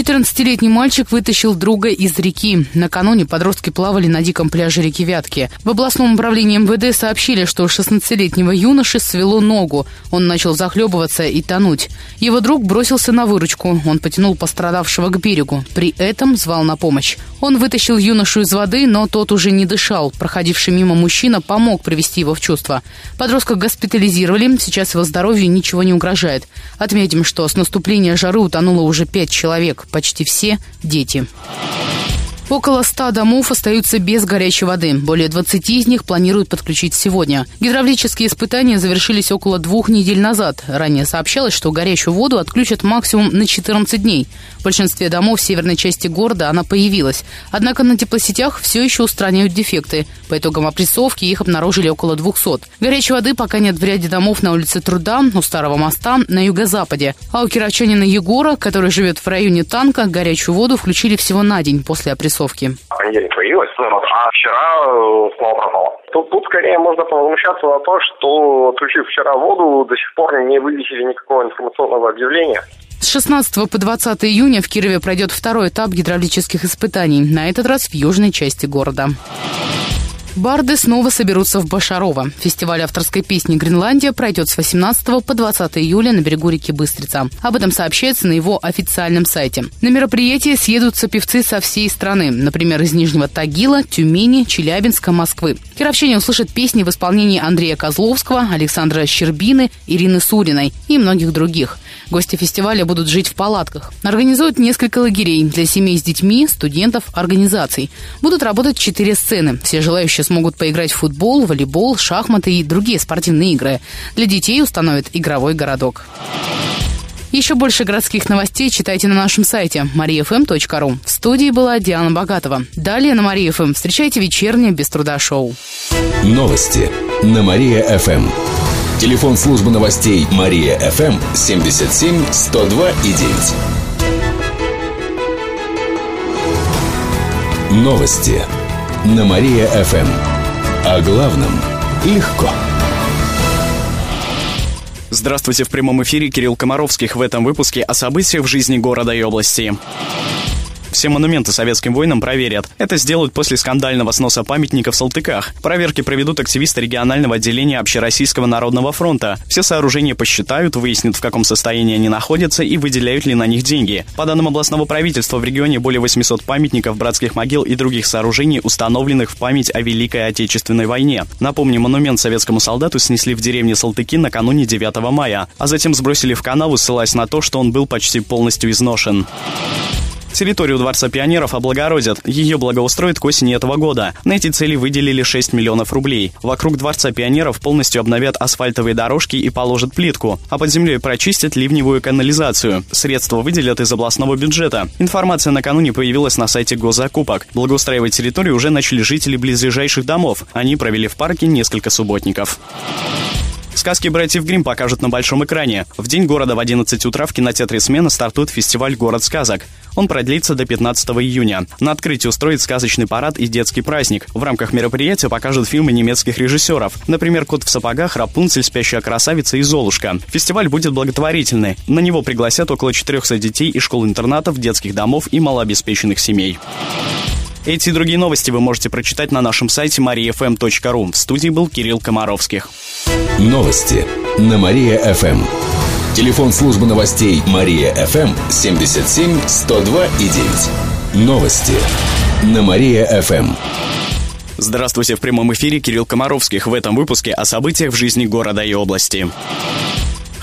14-летний мальчик вытащил друга из реки. Накануне подростки плавали на диком пляже реки Вятки. В областном управлении МВД сообщили, что 16-летнего юноши свело ногу. Он начал захлебываться и тонуть. Его друг бросился на выручку. Он потянул пострадавшего к берегу. При этом звал на помощь. Он вытащил юношу из воды, но тот уже не дышал. Проходивший мимо мужчина помог привести его в чувство. Подростка госпитализировали. Сейчас его здоровью ничего не угрожает. Отметим, что с наступления жары утонуло уже пять человек почти все дети. Около 100 домов остаются без горячей воды. Более 20 из них планируют подключить сегодня. Гидравлические испытания завершились около двух недель назад. Ранее сообщалось, что горячую воду отключат максимум на 14 дней. В большинстве домов в северной части города она появилась. Однако на теплосетях все еще устраняют дефекты. По итогам опрессовки их обнаружили около 200. Горячей воды пока нет в ряде домов на улице Труда, у Старого моста, на юго-западе. А у кировчанина Егора, который живет в районе танка, горячую воду включили всего на день после опрессовки массовки. Понедельник появилась, а вчера э, снова пропала. Тут, тут скорее можно возмущаться за то, что отключив вчера воду, до сих пор не вывесили никакого информационного объявления. С 16 по 20 июня в Кирове пройдет второй этап гидравлических испытаний, на этот раз в южной части города. Барды снова соберутся в Башарово. Фестиваль авторской песни «Гренландия» пройдет с 18 по 20 июля на берегу реки Быстрица. Об этом сообщается на его официальном сайте. На мероприятие съедутся певцы со всей страны, например, из Нижнего Тагила, Тюмени, Челябинска, Москвы. Кировчане услышат песни в исполнении Андрея Козловского, Александра Щербины, Ирины Суриной и многих других. Гости фестиваля будут жить в палатках. Организуют несколько лагерей для семей с детьми, студентов, организаций. Будут работать четыре сцены. Все желающие желающие смогут поиграть в футбол, волейбол, шахматы и другие спортивные игры. Для детей установят игровой городок. Еще больше городских новостей читайте на нашем сайте mariafm.ru. В студии была Диана Богатова. Далее на Мария ФМ встречайте вечернее без труда шоу. Новости на Мария ФМ. Телефон службы новостей Мария ФМ 77 102 и 9. Новости на Мария-ФМ. О главном легко. Здравствуйте, в прямом эфире Кирилл Комаровских в этом выпуске о событиях в жизни города и области. Все монументы советским воинам проверят. Это сделают после скандального сноса памятников в Салтыках. Проверки проведут активисты регионального отделения Общероссийского народного фронта. Все сооружения посчитают, выяснят, в каком состоянии они находятся и выделяют ли на них деньги. По данным областного правительства, в регионе более 800 памятников, братских могил и других сооружений, установленных в память о Великой Отечественной войне. Напомню, монумент советскому солдату снесли в деревне Салтыки накануне 9 мая, а затем сбросили в канаву, ссылаясь на то, что он был почти полностью изношен. Территорию Дворца пионеров облагородят. Ее благоустроят к осени этого года. На эти цели выделили 6 миллионов рублей. Вокруг Дворца пионеров полностью обновят асфальтовые дорожки и положат плитку. А под землей прочистят ливневую канализацию. Средства выделят из областного бюджета. Информация накануне появилась на сайте госзакупок. Благоустраивать территорию уже начали жители близлежащих домов. Они провели в парке несколько субботников. Сказки братьев Грим покажут на большом экране. В день города в 11 утра в кинотеатре «Смена» стартует фестиваль «Город сказок». Он продлится до 15 июня. На открытии устроит сказочный парад и детский праздник. В рамках мероприятия покажут фильмы немецких режиссеров. Например, «Кот в сапогах», «Рапунцель», «Спящая красавица» и «Золушка». Фестиваль будет благотворительный. На него пригласят около 400 детей из школ-интернатов, детских домов и малообеспеченных семей. Эти и другие новости вы можете прочитать на нашем сайте mariafm.ru. В студии был Кирилл Комаровских. Новости на Мария-ФМ. Телефон службы новостей Мария-ФМ 77 102 и 9. Новости на Мария-ФМ. Здравствуйте, в прямом эфире Кирилл Комаровских. В этом выпуске о событиях в жизни города и области.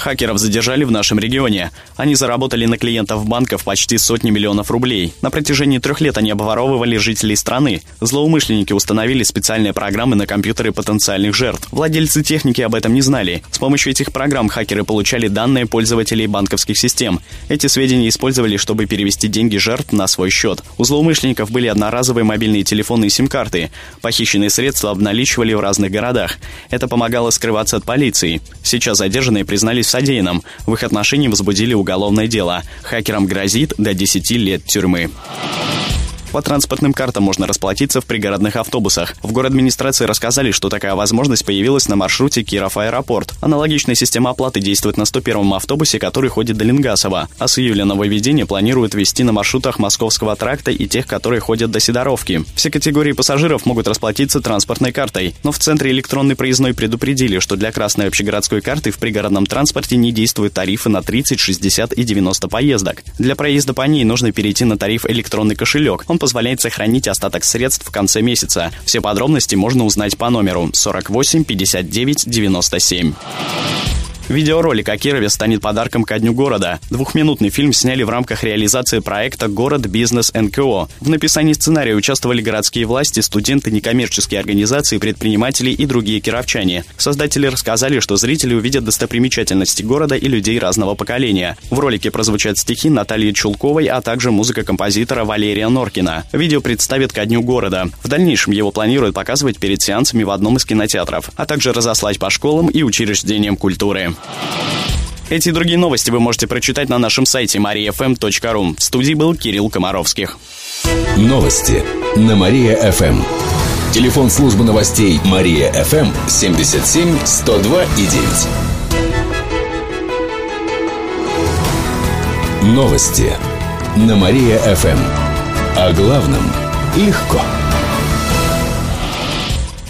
Хакеров задержали в нашем регионе. Они заработали на клиентов банков почти сотни миллионов рублей. На протяжении трех лет они обворовывали жителей страны. Злоумышленники установили специальные программы на компьютеры потенциальных жертв. Владельцы техники об этом не знали. С помощью этих программ хакеры получали данные пользователей банковских систем. Эти сведения использовали, чтобы перевести деньги жертв на свой счет. У злоумышленников были одноразовые мобильные телефоны и сим-карты. Похищенные средства обналичивали в разных городах. Это помогало скрываться от полиции. Сейчас задержанные признались в содеянном. В их отношении возбудили уголовное дело. Хакерам грозит до 10 лет тюрьмы. По транспортным картам можно расплатиться в пригородных автобусах. В город администрации рассказали, что такая возможность появилась на маршруте Киров-Аэропорт. Аналогичная система оплаты действует на 101-м автобусе, который ходит до Ленгасова. А с июля нововведение планируют ввести на маршрутах Московского тракта и тех, которые ходят до Сидоровки. Все категории пассажиров могут расплатиться транспортной картой. Но в центре электронной проездной предупредили, что для красной общегородской карты в пригородном транспорте не действуют тарифы на 30, 60 и 90 поездок. Для проезда по ней нужно перейти на тариф электронный кошелек. Он позволяет сохранить остаток средств в конце месяца. Все подробности можно узнать по номеру 48 59 97. Видеоролик о Кирове станет подарком ко Дню города. Двухминутный фильм сняли в рамках реализации проекта «Город. Бизнес. НКО». В написании сценария участвовали городские власти, студенты, некоммерческие организации, предприниматели и другие кировчане. Создатели рассказали, что зрители увидят достопримечательности города и людей разного поколения. В ролике прозвучат стихи Натальи Чулковой, а также музыка композитора Валерия Норкина. Видео представят ко Дню города. В дальнейшем его планируют показывать перед сеансами в одном из кинотеатров, а также разослать по школам и учреждениям культуры. Эти и другие новости вы можете прочитать на нашем сайте mariafm.ru. В студии был Кирилл Комаровских. Новости на Мария-ФМ. Телефон службы новостей Мария-ФМ 77 102 и 9. Новости на Мария-ФМ. О главном легко.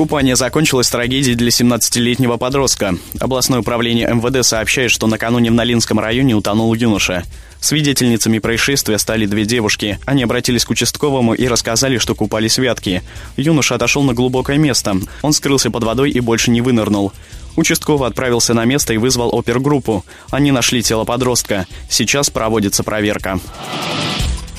Купание закончилось трагедией для 17-летнего подростка. Областное управление МВД сообщает, что накануне в Налинском районе утонул юноша. Свидетельницами происшествия стали две девушки. Они обратились к участковому и рассказали, что купались вятки. Юноша отошел на глубокое место. Он скрылся под водой и больше не вынырнул. Участковый отправился на место и вызвал опергруппу. Они нашли тело подростка. Сейчас проводится проверка.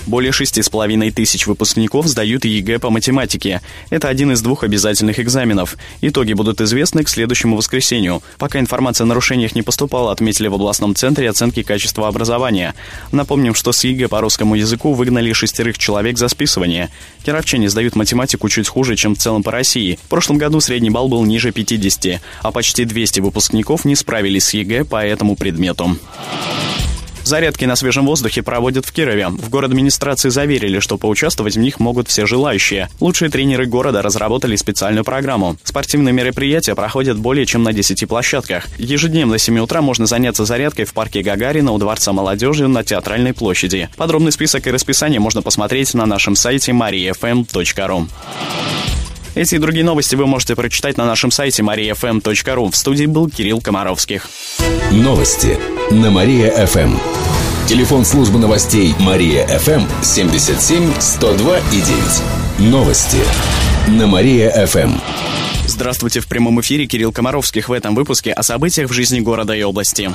Более шести с половиной тысяч выпускников сдают ЕГЭ по математике. Это один из двух обязательных экзаменов. Итоги будут известны к следующему воскресенью. Пока информация о нарушениях не поступала, отметили в областном центре оценки качества образования. Напомним, что с ЕГЭ по русскому языку выгнали шестерых человек за списывание. Кировчане сдают математику чуть хуже, чем в целом по России. В прошлом году средний балл был ниже 50, а почти 200 выпускников не справились с ЕГЭ по этому предмету. Зарядки на свежем воздухе проводят в Кирове. В горадминистрации заверили, что поучаствовать в них могут все желающие. Лучшие тренеры города разработали специальную программу. Спортивные мероприятия проходят более чем на 10 площадках. Ежедневно с 7 утра можно заняться зарядкой в парке Гагарина, у Дворца молодежи, на Театральной площади. Подробный список и расписание можно посмотреть на нашем сайте mariafm.ru. Эти и другие новости вы можете прочитать на нашем сайте mariafm.ru. В студии был Кирилл Комаровских. Новости на Мария-ФМ. Телефон службы новостей Мария-ФМ 77 102 и 9. Новости на Мария-ФМ. Здравствуйте, в прямом эфире Кирилл Комаровских в этом выпуске о событиях в жизни города и области.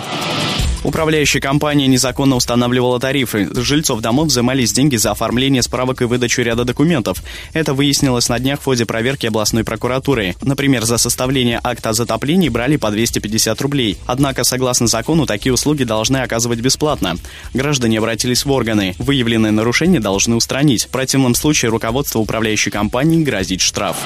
Управляющая компания незаконно устанавливала тарифы. жильцов домов взимались деньги за оформление справок и выдачу ряда документов. Это выяснилось на днях в ходе проверки областной прокуратуры. Например, за составление акта о затоплении брали по 250 рублей. Однако, согласно закону, такие услуги должны оказывать бесплатно. Граждане обратились в органы. Выявленные нарушения должны устранить. В противном случае руководство управляющей компании грозит штраф.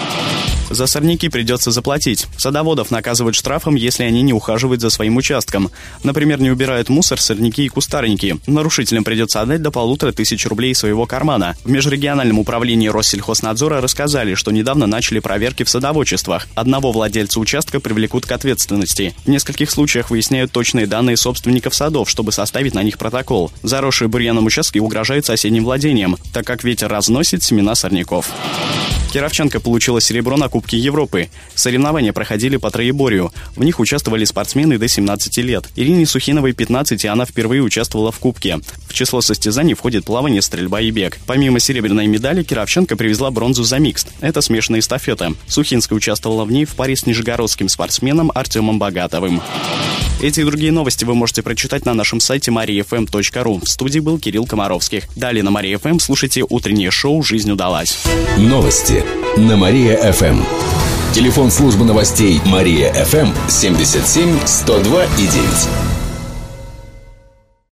За сорняки придется заплатить. Садоводов наказывают штрафом, если они не ухаживают за своим участком. Например, не убирают мусор, сорняки и кустарники. Нарушителям придется отдать до полутора тысяч рублей своего кармана. В межрегиональном управлении Россельхознадзора рассказали, что недавно начали проверки в садоводчествах. Одного владельца участка привлекут к ответственности. В нескольких случаях выясняют точные данные собственников садов, чтобы составить на них протокол. Заросшие бурьяном участки угрожают соседним владениям, так как ветер разносит семена сорняков. Кировченко получила серебро на Кубке Европы. Соревнования проходили по троеборью. В них участвовали спортсмены до 17 лет. Ирине Сухиновой 15, и она впервые участвовала в Кубке. В число состязаний входит плавание, стрельба и бег. Помимо серебряной медали, Кировченко привезла бронзу за микст. Это смешанная эстафета. Сухинская участвовала в ней в паре с нижегородским спортсменом Артемом Богатовым. Эти и другие новости вы можете прочитать на нашем сайте mariafm.ru. В студии был Кирилл Комаровских. Далее на Мария ФМ слушайте утреннее шоу «Жизнь удалась». Новости на Мария-ФМ. Телефон службы новостей Мария-ФМ 77 102 и 9.